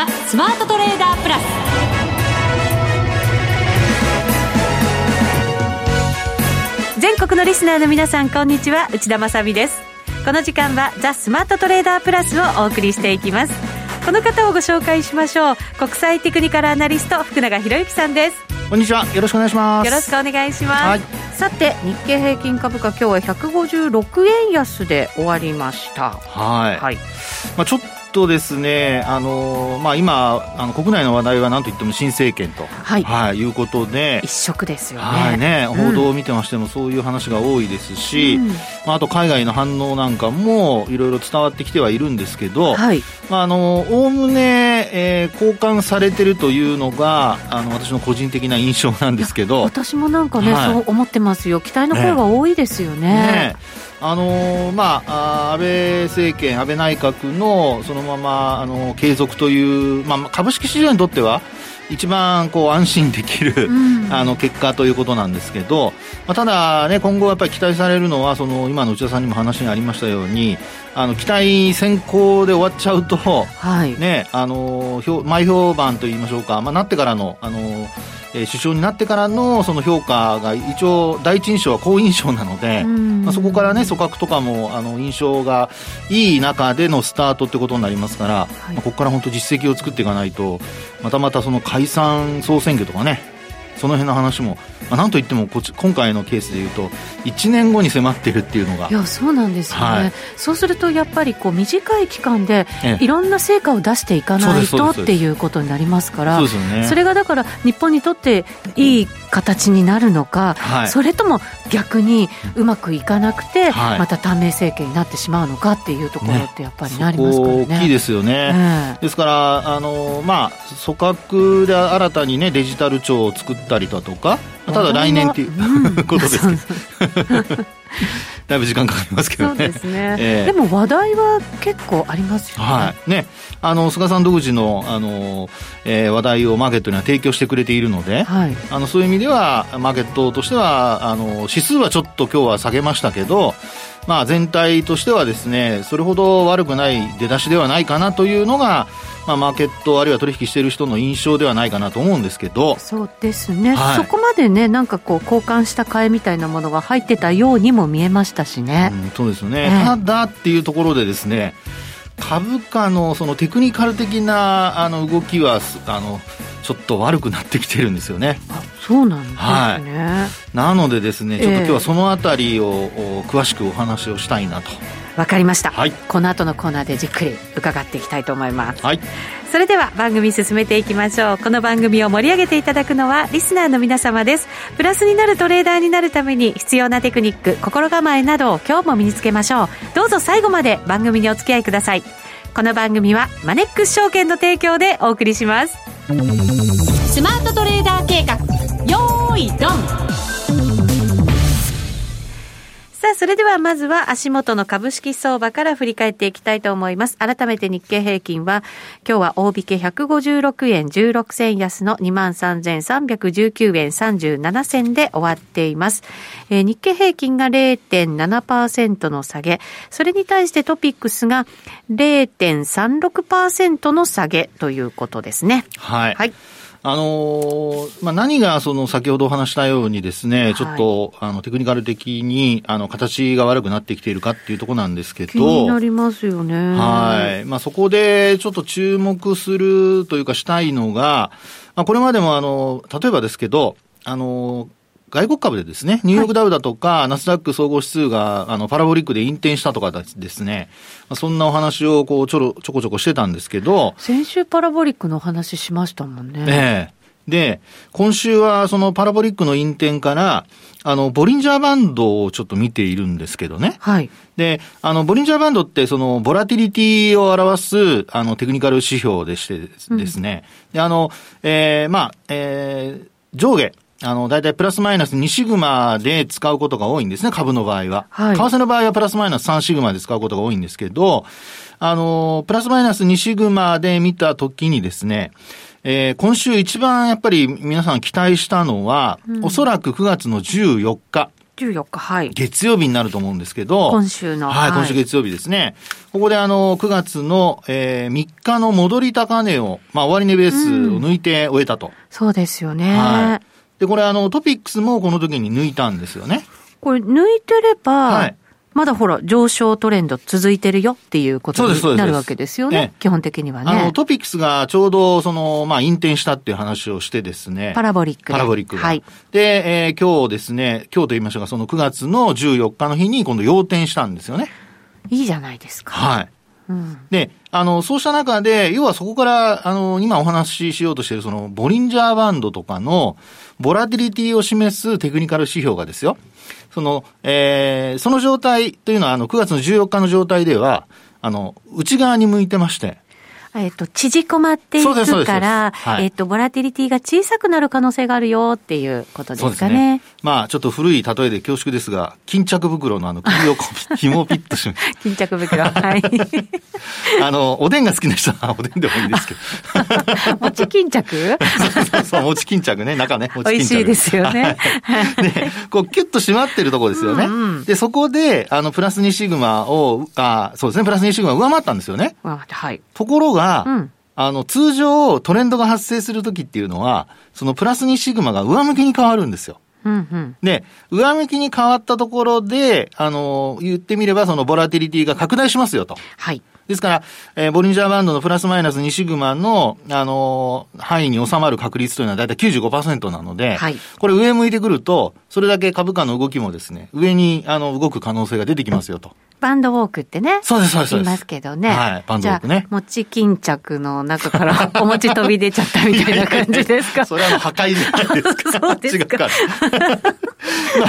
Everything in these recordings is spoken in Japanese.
ザ・スマートトレーダープラス。全国のリスナーの皆さんこんにちは。内田まさです。この時間はザ・スマートトレーダープラスをお送りしていきます。この方をご紹介しましょう。国際テクニカルアナリスト福永博之さんです。こんにちは。よろしくお願いします。よろしくお願いします、はい、さて日経平均株価今日は156円安で終わりました。はい、はい、まあ、ちょっとですね、あのまあ、今、あの国内の話題はなんといっても新政権と、はい、はい、いうことで、一色ですよね,、はいね、報道を見てましても、そういう話が多いですし、うん、まあ、あと海外の反応なんかもいろいろ伝わってきてはいるんですけど、はい。まあ、あのおおむね、えー、交換されてるというのがあの私の個人的な印象なんですけど。私もなんかね、はい、そう思ってますよ。期待の声が多いですよね。ね。ね。あのー、まあ、安倍政権、安倍内閣のそのまま、あのー、継続という、まあ、株式市場にとっては、一番こう安心できる、うん、あの結果ということなんですけど、まあ、ただ、ね、今後やっぱり期待されるのはその今の内田さんにも話にありましたようにあの期待先行で終わっちゃうと、はい、ね、あの前評判といいましょうか、まあ、なってからのあのえー、首相になってからのその評価が一応第一印象は好印象なので、まあ、そこからね組閣とかもあの印象がいい中でのスタートってことになりますから、はい、まあ、ここから本当実績を作っていかないとまたまたその解散総選挙とかねその辺の話も、まあ、なんといってもこち今回のケースでいうと1年後に迫っているっていうのが。いやそうなんですよね、はい、そうするとやっぱりこう短い期間でいろんな成果を出していかないとっていうことになりますからそ,、ね、それがだから日本にとっていい形になるのか、はい、それとも逆にうまくいかなくて、はい、また短命政権になってしまうのかっていうところってやっぱりなりますからね、ね大きいですよね、ねですからあの、まあ、組閣で新たに、ね、デジタル庁を作ったりだとかただ来年っていう、うん、ことですけど だいぶ時間かかりますけどね。ですね。えー、でも話題は結構ありますよね。はい。ね。あの、菅さん独自の、あの、えー、話題をマーケットには提供してくれているので、はい、あの、そういう意味では、マーケットとしては、あの、指数はちょっと今日は下げましたけど、まあ全体としてはですね、それほど悪くない出だしではないかなというのが、まあ、マーケットあるいは取引している人の印象ではないかなと思うんですけど。そうですね、はい、そこまでねなんかこう交換した買いみたいなものが入ってたようにも見えましたしね、うん、そうですよね、えー、ただっていうところでですね株価のそのテクニカル的なあの動きはあのちょっと悪くなってきてるんですよね。そうなんですね、はい、なのでですねちょっと今日はそのあたりを、詳しくお話をしたいなとわかりました、はい、この後のコーナーでじっくり伺っていきたいと思います、はい、それでは番組進めていきましょう。この番組を盛り上げていただくのはリスナーの皆様です。プラスになるトレーダーになるために必要なテクニック心構えなどを今日も身につけましょう。どうぞ最後まで番組にお付き合いください。この番組はマネックス証券の提供でお送りします。スマートトレーダー計画。よーいドンさあ、それではまずは足元の株式相場から振り返っていきたいと思います。改めて日経平均は、今日は大引け156円16銭安の23,319円37銭で終わっています。えー、日経平均が0.7%の下げ、それに対してトピックスが0.36%の下げということですね。はい。はいあのー、まあ、何がその先ほどお話したようにですね、はい、ちょっと、あの、テクニカル的に、あの、形が悪くなってきているかっていうところなんですけど。気になりますよね。はい。まあ、そこでちょっと注目するというかしたいのが、まあ、これまでもあの、例えばですけど、あの、外国株でですね、ニューヨークダウだとか、はい、ナスダック総合指数が、あの、パラボリックで引転したとかですね、まあ、そんなお話を、こう、ちょろ、ちょこちょこしてたんですけど。先週パラボリックの話しましたもんね。ええで、今週はそのパラボリックの引転から、あの、ボリンジャーバンドをちょっと見ているんですけどね。はい。で、あの、ボリンジャーバンドって、その、ボラティリティを表す、あの、テクニカル指標でしてですね。うん、で、あの、えー、まあ、えー、上下、あの、大体プラスマイナス2シグマで使うことが多いんですね、株の場合は。はい。為替の場合はプラスマイナス3シグマで使うことが多いんですけど、あの、プラスマイナス2シグマで見たときにですね、えー、今週一番やっぱり皆さん期待したのは、うん、おそらく9月の14日14日、はい。月曜日になると思うんですけど。今週の。はい、今週月曜日ですね。ここであの、9月の、えー、3日の戻り高値を、まあ、終値ベースを抜いて終えたと。うん、そうですよね。はい。で、これあの、トピックスもこの時に抜いたんですよね。これ抜いてれば、はい。まだほら、上昇トレンド続いてるよっていうことになるわけですよね。基本的にはね。あの、トピックスがちょうど、その、まあ、引転したっていう話をしてですね。パラボリックパラボリックはい。で、えー、今日ですね、今日と言いましょうか、その9月の14日の日に今度要点したんですよね。いいじゃないですか。はい。で、あの、そうした中で、要はそこから、あの、今お話ししようとしている、その、ボリンジャーバンドとかの、ボラティリティを示すテクニカル指標がですよ。その、えー、その状態というのは、あの、9月の14日の状態では、あの、内側に向いてまして、えっと、縮こまっていくから、はい、えっと、ボラティリティが小さくなる可能性があるよっていうことですかね。ねまあ、ちょっと古い例えで恐縮ですが、巾着袋のあの、首を紐をピッとしめ 巾着袋、はい。あの、おでんが好きな人はおでんでもいいんですけど。餅巾着？そうそうそう、餅巾着ね、中ね、餅巾着。美味しいですよね。で、こう、キュッと締まってるところですよね。うんうん、で、そこで、あの、プラス2シグマを、あそうですね、プラス2シグマ上回ったんですよね。はい。ところが、が、うん、あの、通常トレンドが発生するときっていうのは、そのプラス2シグマが上向きに変わるんですよ。うんうん、で、上向きに変わったところで、あの、言ってみればそのボラティリティが拡大しますよと。はい。ですから、えー、ボリンジャーバンドのプラスマイナス2シグマの、あのー、範囲に収まる確率というのはだいたい95%なので、はい、これ上向いてくると、それだけ株価の動きもですね、上に、あの、動く可能性が出てきますよと。バンドウォークってね。そうです、そうです。言いますけどね。はい、バンドウォークね。餅巾着の中から お餅飛び出ちゃったみたいな感じですか？それはもう破壊じゃないですか。そうですか。ま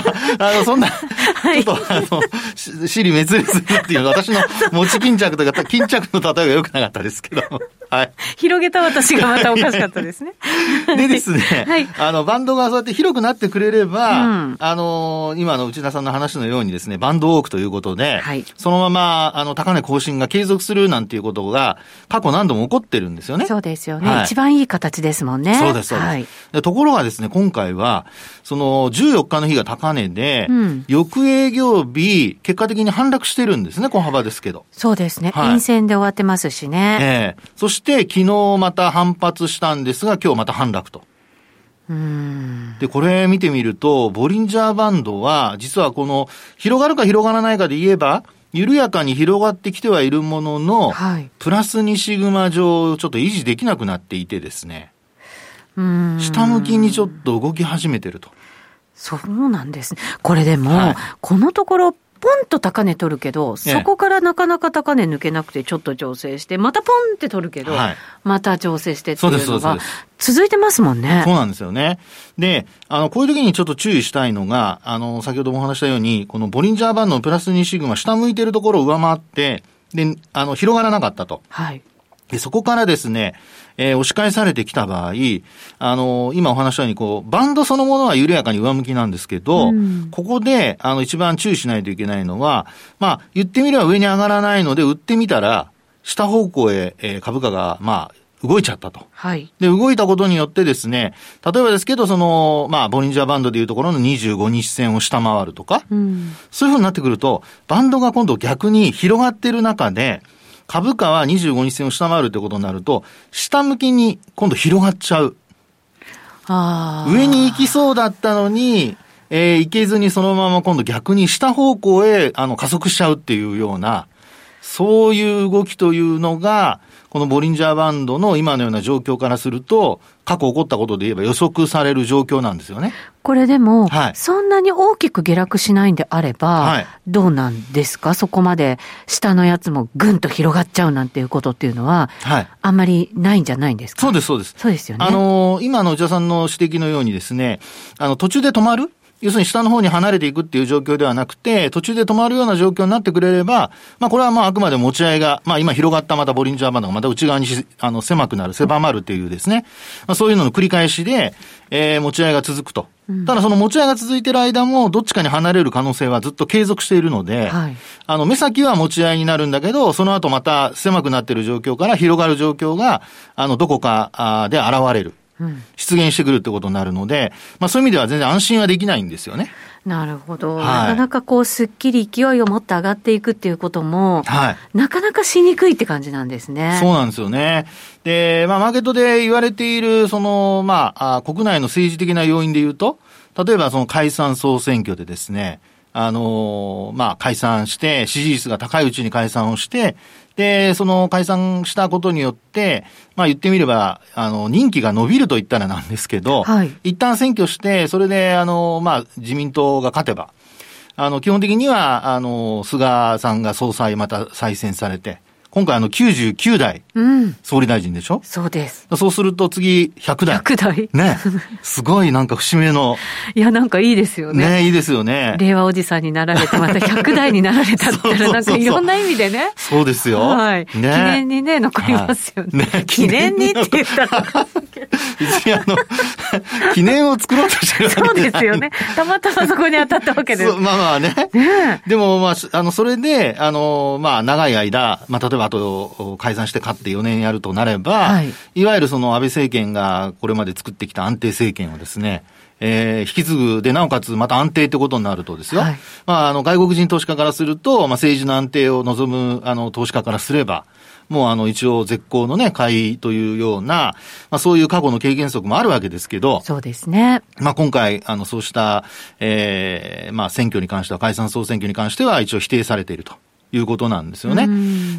あ、あの、そんな、ちょっと、あの、死に滅裂っていうのは、私の餅巾着とか、巾着の例えが良くなかったですけど、はい。広げた私がまたおかしかったですね。でですね、はい、あの、バンドがそうやって広くなってくれれば、うん、あの、今の内田さんの話のようにですね、バンドウォークということで、はい、そのまま、あの、高値更新が継続するなんていうことが、過去何度も起こってるんですよね。そうですよね。はい、一番いい形ですもんね。そうです、そうです。はい、でところがですね、今回は、その、14日の日が高値で、うん、翌営業日、結果的に反落してるんですね、小幅ですけど。そうですね。はい、陰線で終わってますしね。ええー、そして、昨日また反発したんですが、今日また反落と。で、これ見てみると、ボリンジャーバンドは、実はこの、広がるか広がらないかで言えば、緩やかに広がってきてはいるものの、はい、プラス2シグマ上、ちょっと維持できなくなっていてですね、下向きにちょっと動き始めてると。そうなんです。ね。これでも、はい、このところ、ポンと高値取るけど、そこからなかなか高値抜けなくて、ちょっと調整して、またポンって取るけど、はい、また調整してっていうのが、続いてますもんね。そうなんですよね。で、あの、こういう時にちょっと注意したいのが、あの、先ほどもお話したように、このボリンジャーバンドのプラス2シグマ、下向いてるところを上回って、で、あの、広がらなかったと。はい。で、そこからですね、えー、押し返されてきた場合、あのー、今お話したように、こう、バンドそのものは緩やかに上向きなんですけど、うん、ここで、あの、一番注意しないといけないのは、まあ、言ってみれば上に上がらないので、売ってみたら、下方向へ、えー、株価が、まあ、動いちゃったと。はい。で、動いたことによってですね、例えばですけど、その、まあ、ボリンジャーバンドでいうところの25日線を下回るとか、うん、そういうふうになってくると、バンドが今度逆に広がっている中で、株価は25日線を下回るってことになると、下向きに今度広がっちゃう。上に行きそうだったのに、えー、行けずにそのまま今度逆に下方向へあの加速しちゃうっていうような、そういう動きというのが、このボリンジャーバンドの今のような状況からすると、過去起こったことで言えば予測される状況なんですよね。これでも、はい、そんなに大きく下落しないんであれば、はい、どうなんですか？そこまで下のやつもぐんと広がっちゃうなんていうことっていうのは、はい、あんまりないんじゃないんですか？そうです、そうです。そうですよね。あのー、今の内田さんの指摘のようにですね、あの、途中で止まる要するに下の方に離れていくっていう状況ではなくて、途中で止まるような状況になってくれれば、まあこれはまああくまで持ち合いが、まあ今広がったまたボリンジャーバンドがまた内側にあの狭くなる、狭まるっていうですね、まあそういうのの繰り返しで、えー、持ち合いが続くと。ただその持ち合いが続いている間も、どっちかに離れる可能性はずっと継続しているので、はい、あの、目先は持ち合いになるんだけど、その後また狭くなっている状況から広がる状況が、あの、どこかで現れる。出現してくるってことになるので、まあそういう意味では全然安心はできないんですよね。なるほど、はい、なかなかこう、すっきり勢いを持って上がっていくっていうことも、はい、なかなかしにくいって感じなんですね。そうなんですよね。で、まあ、マーケットで言われている、その、まあ、あ国内の政治的な要因で言うと、例えばその解散総選挙でですね、あのまあ、解散して、支持率が高いうちに解散をして、で、その解散したことによって、まあ言ってみれば、あの、任期が伸びると言ったらなんですけど、はい、一旦選挙して、それで、あの、まあ自民党が勝てば、あの、基本的には、あの、菅さんが総裁また再選されて、今回あの99代、総理大臣でしょ、うん、そうです。そうすると次100代。100代。ね。すごいなんか節目の。いや、なんかいいですよね。ね、いいですよね。令和おじさんになられて、また100代になられたったら、なんかいろんな意味でね。そうですよ。はい。ね、記念にね、残りますよね。ね記念にって言ったら。別にあの、記念を作ろうとしてるわけそうですよね。たまたまそこに当たったわけです。まあまあね。ねでもまあ、あの、それで、あの、まあ、長い間、まあ、例えばあと、解散して勝って4年やるとなれば、はい、いわゆるその安倍政権がこれまで作ってきた安定政権をですね、えー、引き継ぐで、なおかつまた安定ってことになるとですよ。はい、まあ、あの、外国人投資家からすると、まあ、政治の安定を望む、あの、投資家からすれば、もうあの一応絶好のね、買いというような、まあそういう過去の経験則もあるわけですけど、そうですね。まあ今回、あのそうした、ええー、まあ選挙に関しては、解散総選挙に関しては一応否定されていると。いうことなんですよね。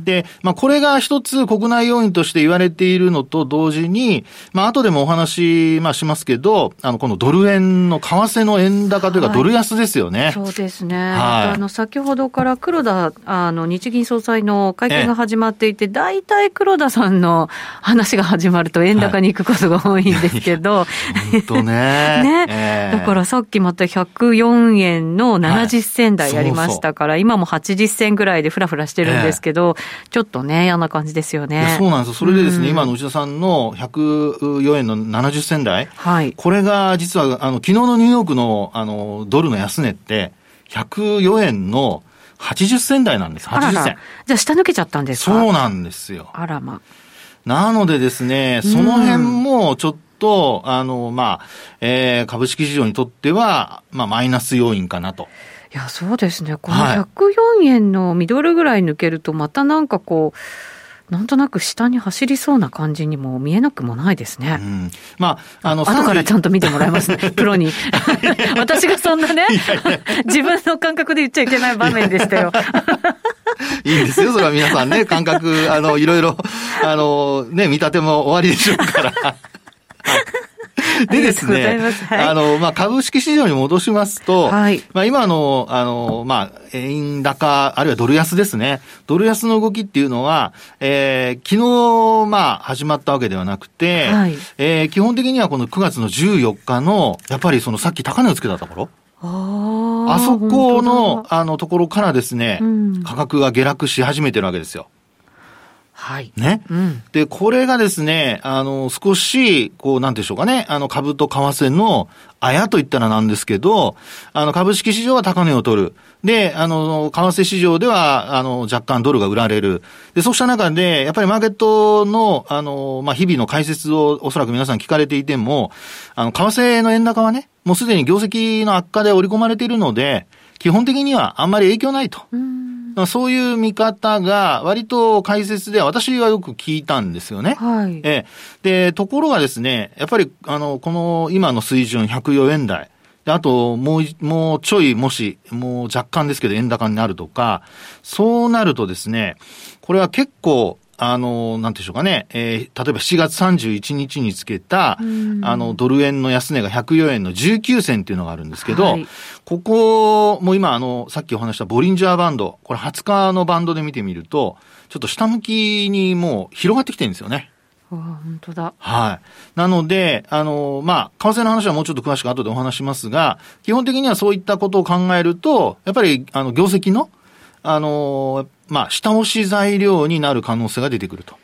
で、まあ、これが一つ国内要因として言われているのと同時に、まあ、後でもお話、まあ、しますけど、あの、このドル円の為替の円高というか、ドル安ですよね。はい、そうですね。はい、あの、先ほどから黒田、あの、日銀総裁の会見が始まっていて、大体黒田さんの話が始まると円高に行くことが多いんですけど。本当ね。ね、えー、だからさっきまた104円の70銭台やりましたから、はい、そうそう今も80銭ぐらいでふらふらしてるんですけど、えー、ちょっとね、嫌な感じですよね。そうなんですよ。それでですね、うん、今の内田さんの104円の70銭台。はい。これが実は、あの、昨日のニューヨークの、あの、ドルの安値って、104円の80銭台なんです。80銭。ららじゃあ下抜けちゃったんですか？そうなんですよ。あらま。なのでですね、その辺もちょっと、あの、まあ、えー、株式市場にとっては、まあ、マイナス要因かなと。いや、そうですね。この104円のミドルぐらい抜けると、またなんかこう、なんとなく下に走りそうな感じにも見えなくもないですね。うん、まあ、あの、後からちゃんと見てもらいますね、プロに。私がそんなね、自分の感覚で言っちゃいけない場面でしたよ。いいんですよ、それは皆さんね、感覚、あの、いろいろ、あの、ね、見立ても終わりでしょうから。でですね、はい、あの、まあ、株式市場に戻しますと、はい、まあ、今の、あの、まあ、円高、あるいはドル安ですね。ドル安の動きっていうのは、えー、昨日、まあ、始まったわけではなくて、はい、えー、基本的にはこの9月の14日の、やっぱりそのさっき高値をつけたところ、あそこの、あの、ところからですね、うん、価格が下落し始めてるわけですよ。はい。ね。うん、で、これがですね、あの、少し、こう、なんでしょうかね、あの、株と為替の、あやと言ったらなんですけど、あの、株式市場は高値を取る。で、あの、為替市場では、あの、若干ドルが売られる。で、そうした中で、やっぱりマーケットの、あの、まあ、日々の解説をおそらく皆さん聞かれていても、あの、為替の円高はね、もうすでに業績の悪化で織り込まれているので、基本的にはあんまり影響ないと。そういう見方が割と解説で私はよく聞いたんですよね。はい。えで、ところがですね、やっぱりあの、この今の水準104円台。で、あと、もう、もうちょい、もし、もう若干ですけど円高になるとか、そうなるとですね、これは結構、あの、なんでしょうかね、えー、例えば7月31日につけた、あの、ドル円の安値が104円の19銭っていうのがあるんですけど、はい、ここも今、あの、さっきお話したボリンジャーバンド、これ20日のバンドで見てみると、ちょっと下向きにもう広がってきてるんですよね。本当だ。はい。なので、あの、まあ、為替の話はもうちょっと詳しく後でお話しますが、基本的にはそういったことを考えると、やっぱり、あの、業績の、あの、まあ、下押し材料になる可能性が出てくると。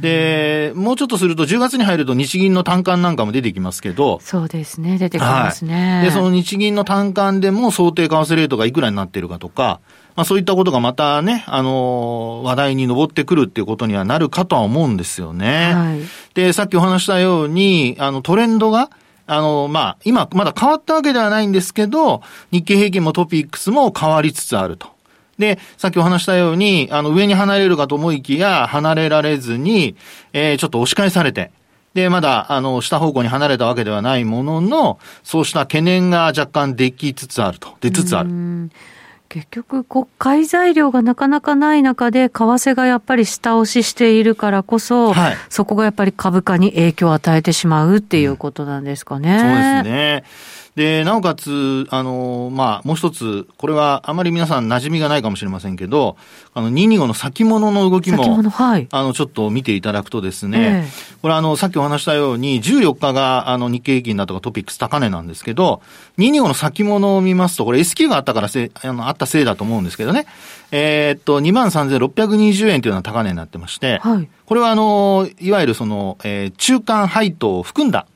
で、もうちょっとすると10月に入ると日銀の単価なんかも出てきますけど。そうですね、出てきますね。はい、で、その日銀の単価でも想定為替レートがいくらになっているかとか、まあそういったことがまたね、あの話題に上ってくるっていうことにはなるかとは思うんですよね。はい、で、さっきお話したように、あのトレンドが、あの、まあ、今、まだ変わったわけではないんですけど、日経平均もトピックスも変わりつつあると。で、さっきお話したように、あの、上に離れるかと思いきや、離れられずに、えー、ちょっと押し返されて、で、まだ、あの、下方向に離れたわけではないものの、そうした懸念が若干できつつあると、出つつある。結局、国会材料がなかなかない中で、為替がやっぱり下押ししているからこそ、はい、そこがやっぱり株価に影響を与えてしまうっていうことなんですかね。うん、そうですね。で、なおかつ、あの、まあ、もう一つ、これはあまり皆さん馴染みがないかもしれませんけど、あの、225の先物の動きも、はい、あの、ちょっと見ていただくとですね、えー、これあの、さっきお話したように、14日が、あの、日経平均だとかトピックス高値なんですけど、225の先物を見ますと、これ S q があったからせ、あの、あったせいだと思うんですけどね、えー、っと、23,620円というのは高値になってまして、はい、これはあの、いわゆるその、えー、中間配当を含んだ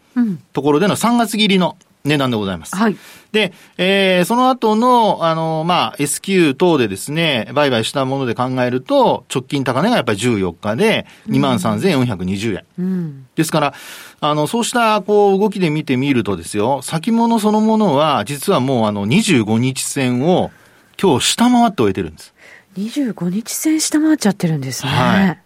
ところでの3月切りの、値段でございます。はい。で、えー、その後の、あの、まあ、S q 等でですね、売買したもので考えると、直近高値がやっぱり14日で、23,420円。うん。ですから、あの、そうした、こう、動きで見てみるとですよ、先物そのものは、実はもう、あの、25日線を、今日下回って終えてるんです。25日線下回っちゃってるんですね。はい。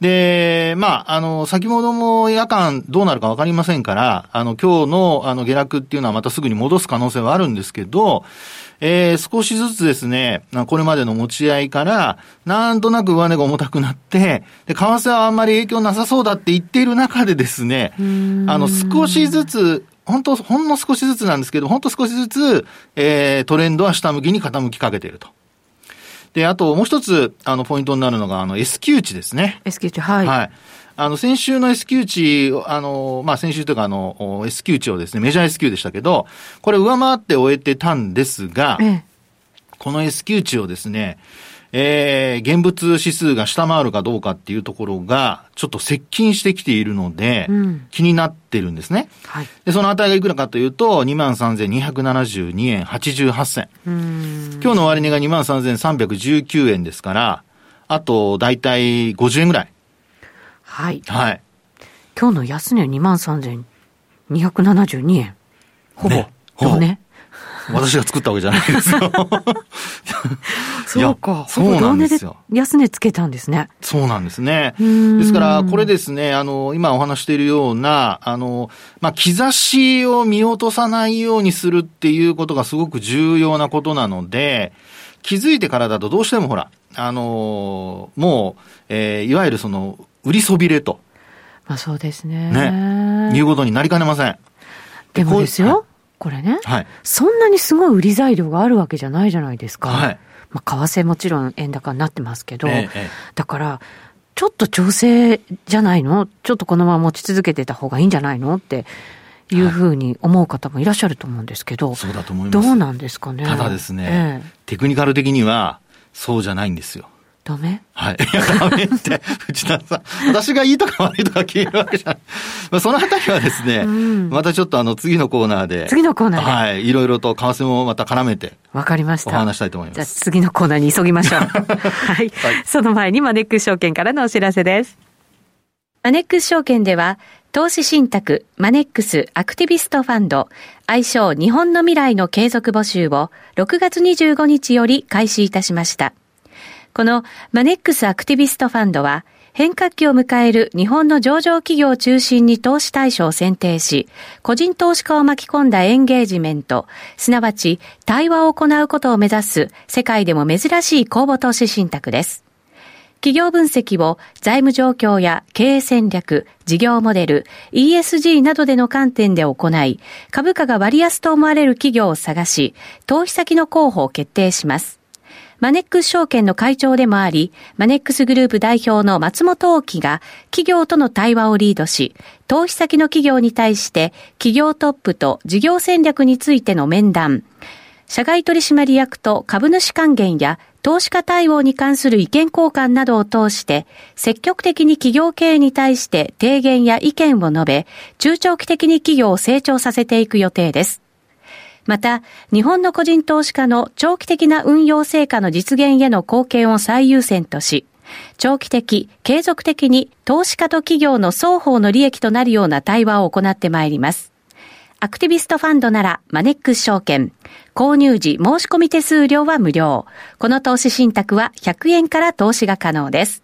で、まあ、あの、先ほども夜間どうなるかわかりませんから、あの、今日のあの下落っていうのはまたすぐに戻す可能性はあるんですけど、えー、少しずつですね、これまでの持ち合いから、なんとなく上値が重たくなって、で、為替はあんまり影響なさそうだって言っている中でですね、あの、少しずつ、本当、ほんの少しずつなんですけど、本当少しずつ、えー、トレンドは下向きに傾きかけていると。で、あともう一つ、あの、ポイントになるのが、あの、S q 値ですね。S q 値、はい。はい。あの、先週の S q 値、あの、まあ、先週というか、あの、S q 値をですね、メジャー S q でしたけど、これ上回って終えてたんですが、ええ、この S q 値をですね、えー、現物指数が下回るかどうかっていうところが、ちょっと接近してきているので、うん、気になってるんですね。はい、で、その値がいくらかというと、23,272円88銭。今日の終値が23,319円ですから、あと、だいたい50円ぐらい。はい。はい。今日の安値23,272円。ほぼ。ね、ほぼね。私が作ったわけじゃないですよ。そうか。そうなんですよ。安値つけたんですね。そうなんですね。ですから、これですね、あの、今お話しているような、あの、まあ、兆しを見落とさないようにするっていうことがすごく重要なことなので、気づいてからだとどうしてもほら、あの、もう、えー、いわゆるその、売りそびれと。まあそうですね。ね。いうことになりかねません。でもですよ。これね、はい、そんなにすごい売り材料があるわけじゃないじゃないですか。はい、まあ、為替もちろん円高になってますけど、ええ、だから、ちょっと調整じゃないの？ちょっとこのまま持ち続けてた方がいいんじゃないの？っていうふうに思う方もいらっしゃると思うんですけど、はい、そうだと思います。どうなんですかね。ただですね、え、テクニカル的にはそうじゃないんですよ。ダメ？はい。いや、ダメって、藤田さん。私がいいとか悪いとか決めるわけじゃない。まあ、そのあたりはですね、うん、またちょっとあの、次のコーナーで。次のコーナーで。はい。いろいろと為替もまた絡めて。わかりました。お話したいと思います。じゃあ、次のコーナーに急ぎましょう。はい。はい、その前にマネックス証券からのお知らせです。マネックス証券では、投資信託マネックスアクティビストファンド愛称日本の未来の継続募集を6月25日より開始いたしました。このマネックスアクティビストファンドは、変革期を迎える日本の上場企業を中心に投資対象を選定し、個人投資家を巻き込んだエンゲージメント、すなわち対話を行うことを目指す世界でも珍しい公募投資信託です。企業分析を財務状況や経営戦略、事業モデル、ESG などでの観点で行い、株価が割安と思われる企業を探し、投資先の候補を決定します。マネックス証券の会長でもあり、マネックスグループ代表の松本大樹が企業との対話をリードし、投資先の企業に対して企業トップと事業戦略についての面談、社外取締役と株主還元や投資家対応に関する意見交換などを通して、積極的に企業経営に対して提言や意見を述べ、中長期的に企業を成長させていく予定です。また、日本の個人投資家の長期的な運用成果の実現への貢献を最優先とし、長期的、継続的に投資家と企業の双方の利益となるような対話を行ってまいります。アクティビストファンドならマネックス証券。購入時申し込み手数料は無料。この投資信託は100円から投資が可能です。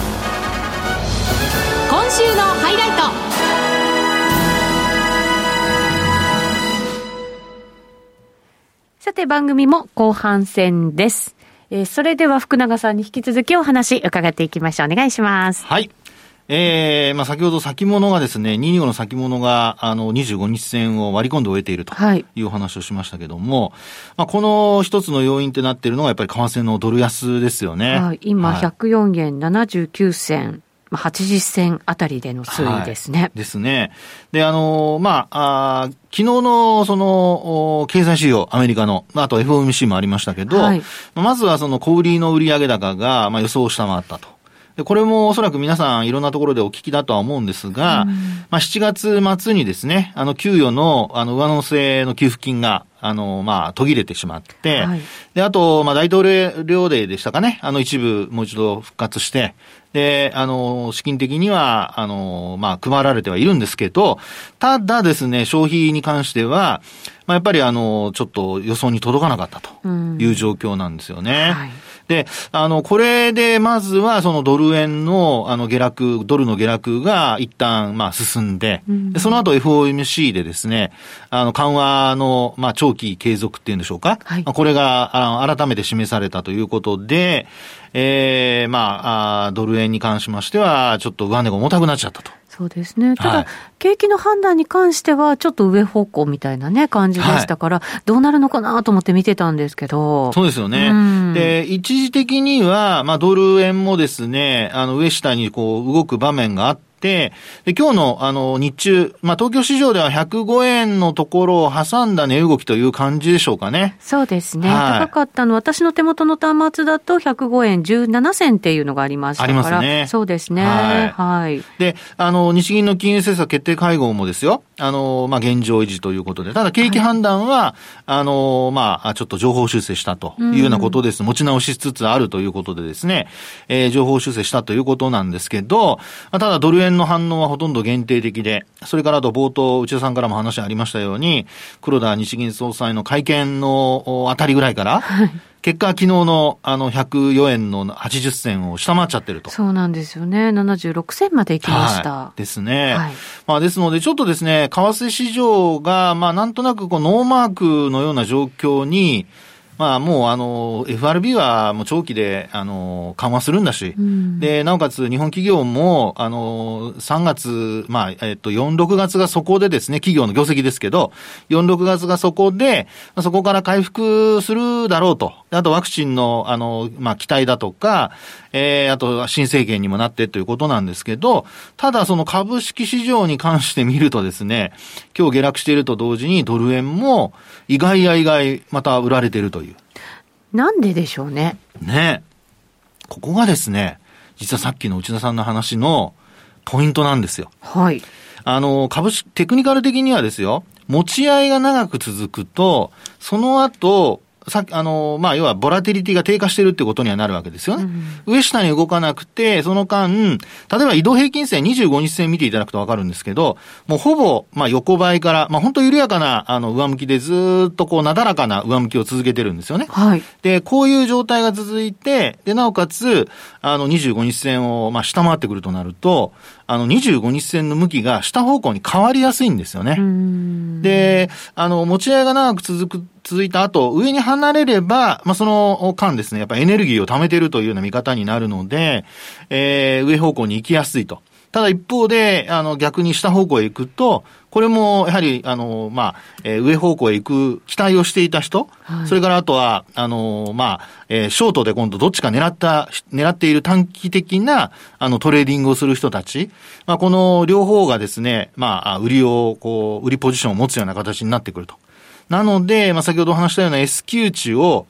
今週のハイライトさて番組も後半戦です。えー、それでは福永さんに引き続きお話伺っていきましょう。お願いします。はい。えー、まあ、先ほど先物がですね、225の先物が、あの、25日線を割り込んで終えているというお話をしましたけども、はい、まあ、この一つの要因ってなっているのが、やっぱり為替のドル安ですよね。はい、今、104円79銭。まあ、80銭あたりでの推移ですね。はい、ですね。で、あのー、まあ、あ昨日の、その、経済指標、アメリカの、あと FOMC もありましたけど、はい、まずはその小売りの売上高が、まあ、予想を下回ったと。で、これもおそらく皆さんいろんなところでお聞きだとは思うんですが、うん、まあ、7月末にですね、あの、給与の、あの、上乗せの給付金が、あの、まあ、途切れてしまって、はい、で、あと、まあ、大統領令でしたかね、あの、一部もう一度復活して、で、あの、資金的には、あの、まあ、配られてはいるんですけど、ただですね、消費に関しては、まあ、やっぱりあの、ちょっと予想に届かなかったという状況なんですよね。はいで、あの、これで、まずは、そのドル円の、あの、下落、ドルの下落が一旦、まあ、進んで、うん、でその後 FOMC でですね、あの、緩和の、まあ、長期継続っていうんでしょうか。はい、これが、あの、改めて示されたということで、ええー、まあ、ドル円に関しましては、ちょっと上値が重たくなっちゃったと。そうですね。ただ、はい、景気の判断に関しては、ちょっと上方向みたいなね、感じでしたから、はい、どうなるのかなと思って見てたんですけど。そうですよね。うん、で、一時的には、まあ、ドル円もですね、あの、上下にこう、動く場面があって、で、今日のあの日中、まあ、東京市場では105円のところを挟んだ値動きという感じでしょうかね。そうですね。はい、高かったの、私の手元の端末だと105円17銭っていうのがありましたから。ありますね。そうですね。はい。はい、で、あの、日銀の金融政策決定会合もですよ、あの、まあ、現状維持ということで、ただ景気判断は、はい、あの、まあ、ちょっと情報修正したというようなことです。持ち直しつつあるということでですね、えー、情報修正したということなんですけど、ただドル円の反応はほとんど限定的で、それからあと冒頭、内田さんからも話ありましたように、黒田日銀総裁の会見のあたりぐらいから、結果、昨日のあの104円の80銭を下回っちゃってると。そうなんですよね。76銭まで行きました。はい、ですね。はい、まあですので、ちょっとですね、為替市場が、まあなんとなくこうノーマークのような状況に、まあもうあの、FRB はもう長期であの、緩和するんだし、うん、で、なおかつ日本企業も、あの、3月、まあ、えっと、4、6月がそこでですね、企業の業績ですけど、4、6月がそこで、そこから回復するだろうと。あとワクチンの、あの、まあ、期待だとか、えー、あと新政権にもなってということなんですけど、ただその株式市場に関して見るとですね、今日下落していると同時にドル円も意外や意外また売られているという。なんででしょうね。ね。ここがですね、実はさっきの内田さんの話のポイントなんですよ。はい。あの、株式、テクニカル的にはですよ、持ち合いが長く続くと、その後、さあの、まあ、要は、ボラティリティが低下してるってことにはなるわけですよね。うん、上下に動かなくて、その間、例えば移動平均線25日線見ていただくとわかるんですけど、もうほぼ、まあ、横ばいから、まあ、本当緩やかな、あの、上向きでずっとこう、なだらかな上向きを続けてるんですよね。はい。で、こういう状態が続いて、で、なおかつ、あの、25日線を、まあ、下回ってくるとなると、あの、25日線の向きが下方向に変わりやすいんですよね。で、あの、持ち合いが長く続く続いた後、上に離れれば、まあ、その間ですね、やっぱエネルギーを貯めてるというような見方になるので、えー、上方向に行きやすいと。ただ一方で、あの、逆に下方向へ行くと、これも、やはり、あの、まあ、えー、上方向へ行く期待をしていた人、はい、それからあとは、あの、まあ、えー、ショートで今度どっちか狙った、狙っている短期的な、あの、トレーディングをする人たち、まあ、この両方がですね、まあ、売りを、こう、売りポジションを持つような形になってくると。なので、まあ、先ほど話したような S q 値を、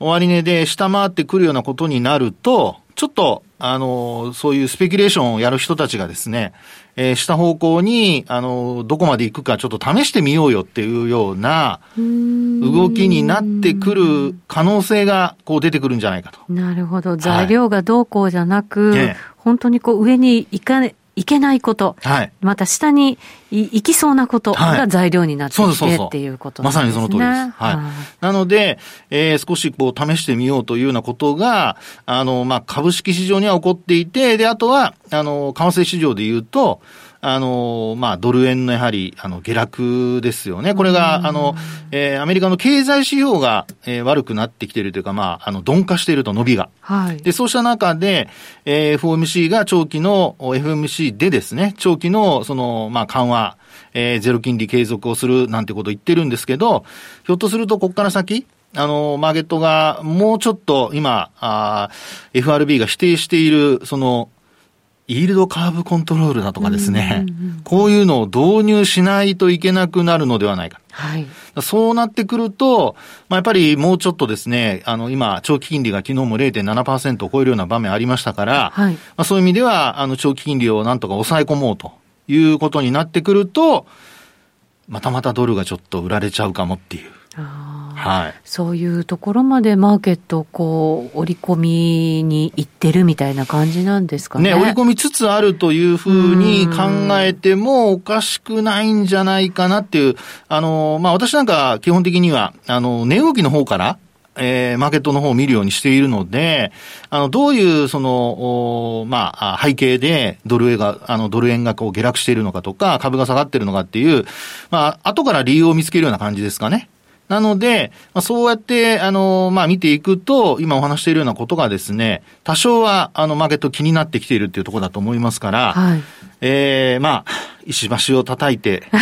終値で下回ってくるようなことになると、ちょっと、あの、そういうスペキュレーションをやる人たちがですね、えー、した方向に、あの、どこまで行くかちょっと試してみようよっていうような動きになってくる可能性がこう出てくるんじゃないかと。なるほど。材料がどうこうじゃなく、はい、本当にこう上に行かね、いけないこと、はい、また下に行きそうなことが材料になってきて、っていうことですね。まさにその通りです。はい。はい、なので、えー、少しこう試してみようというようなことが、あの、まあ、株式市場には起こっていて、で、あとは、あの、為替市場で言うと、あの、まあ、ドル円のやはり、あの、下落ですよね。これが、あの、えー、アメリカの経済指標が、えー、悪くなってきているというか、まあ、あの、鈍化していると伸びが。はい。で、そうした中で、えー、FOMC が長期の、FMC でですね、長期の、その、まあ、緩和、えー、ゼロ金利継続をするなんてことを言ってるんですけど、ひょっとするとここから先、あの、マーケットがもうちょっと今、あ FRB が否定している、その、イールドカーブコントロールだとかですね、こういうのを導入しないといけなくなるのではないか。はい、そうなってくると、まあ、やっぱりもうちょっとですね、あの、今、長期金利が昨日も0.7%を超えるような場面ありましたから、はい、まあ、そういう意味では、あの、長期金利をなんとか抑え込もうということになってくると、またまたドルがちょっと売られちゃうかもっていう。はい、そういうところまでマーケットこう織り込みにいってるみたいな感じなんですかね。ね、織り込みつつあるというふうに考えてもおかしくないんじゃないかなっていう、あの、まあ、私なんか基本的には、あの、値動きの方から、えー、マーケットの方を見るようにしているので、あの、どういう、その、まあ、背景でドル円が、あの、ドル円がこう下落しているのかとか、株が下がっているのかっていう、まあ、後から理由を見つけるような感じですかね。なので、まあ、そうやって、あの、まあ、見ていくと、今お話しているようなことがですね、多少は、あの、マーケット気になってきているっていうところだと思いますから、はい、ええー、まあ、石橋を叩いて、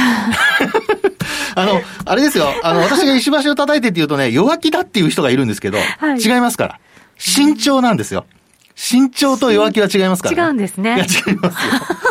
あの、あれですよ、あの、私が石橋を叩いてって言うとね、弱気だっていう人がいるんですけど、はい、違いますから。慎重なんですよ。慎重と弱気は違いますから、ね、違うんですね。いや、違いま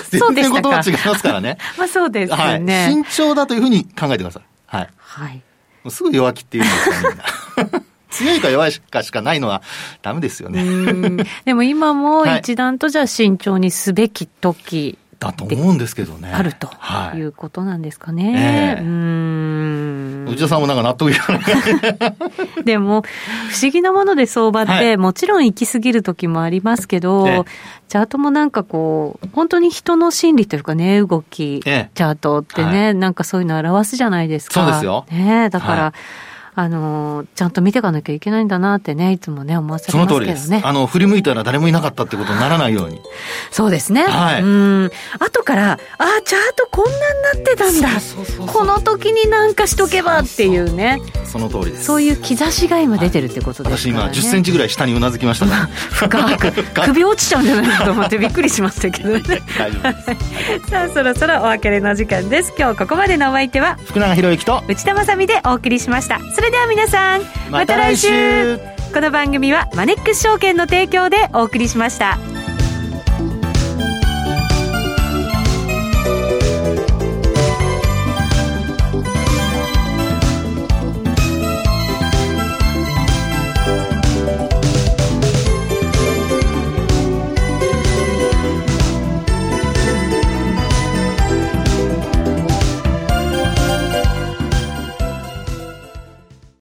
すよ。全然言葉違いますからね。まあそうですね、はい。慎重だというふうに考えてください。はい。はい。もうすぐ弱気って言うんですよ、みんな。強いか弱いかしかないのはダメですよね。でも今も 一段とじゃあ慎重にすべき時、だと思うんですけどね。あるということなんですかね。えー、うん内田さんもなんか納得いかない。でも、不思議なもので相場って、はい、もちろん行き過ぎる時もありますけど、えー、チャートもなんかこう、本当に人の心理というかね、動き、えー、チャートってね、はい、なんかそういうの表すじゃないですか。そうですよ。ねだから、はいあの、ちゃんと見ていかなきゃいけないんだなってね、いつもね、思わせますけどね。その通りです。あの、振り向いたら誰もいなかったってことにならないように。そうですね。はい。うん。後から、ああ、チャートこんなになってたんだ。そうそうそうこの時になんかしとけばっていうね。その通りです。そういう兆しが今出てるってことですね、私今10センチぐらい下にうなずきましたが。深く。首落ちちゃうんじゃないかと思ってびっくりしましたけどね。大丈夫です。さあ、そろそろお別れの時間です。今日ここまでのお相手は、福永博之と内田まさでお送りしました。それでは皆さん、また来週この番組はマネックス証券の提供でお送りしました。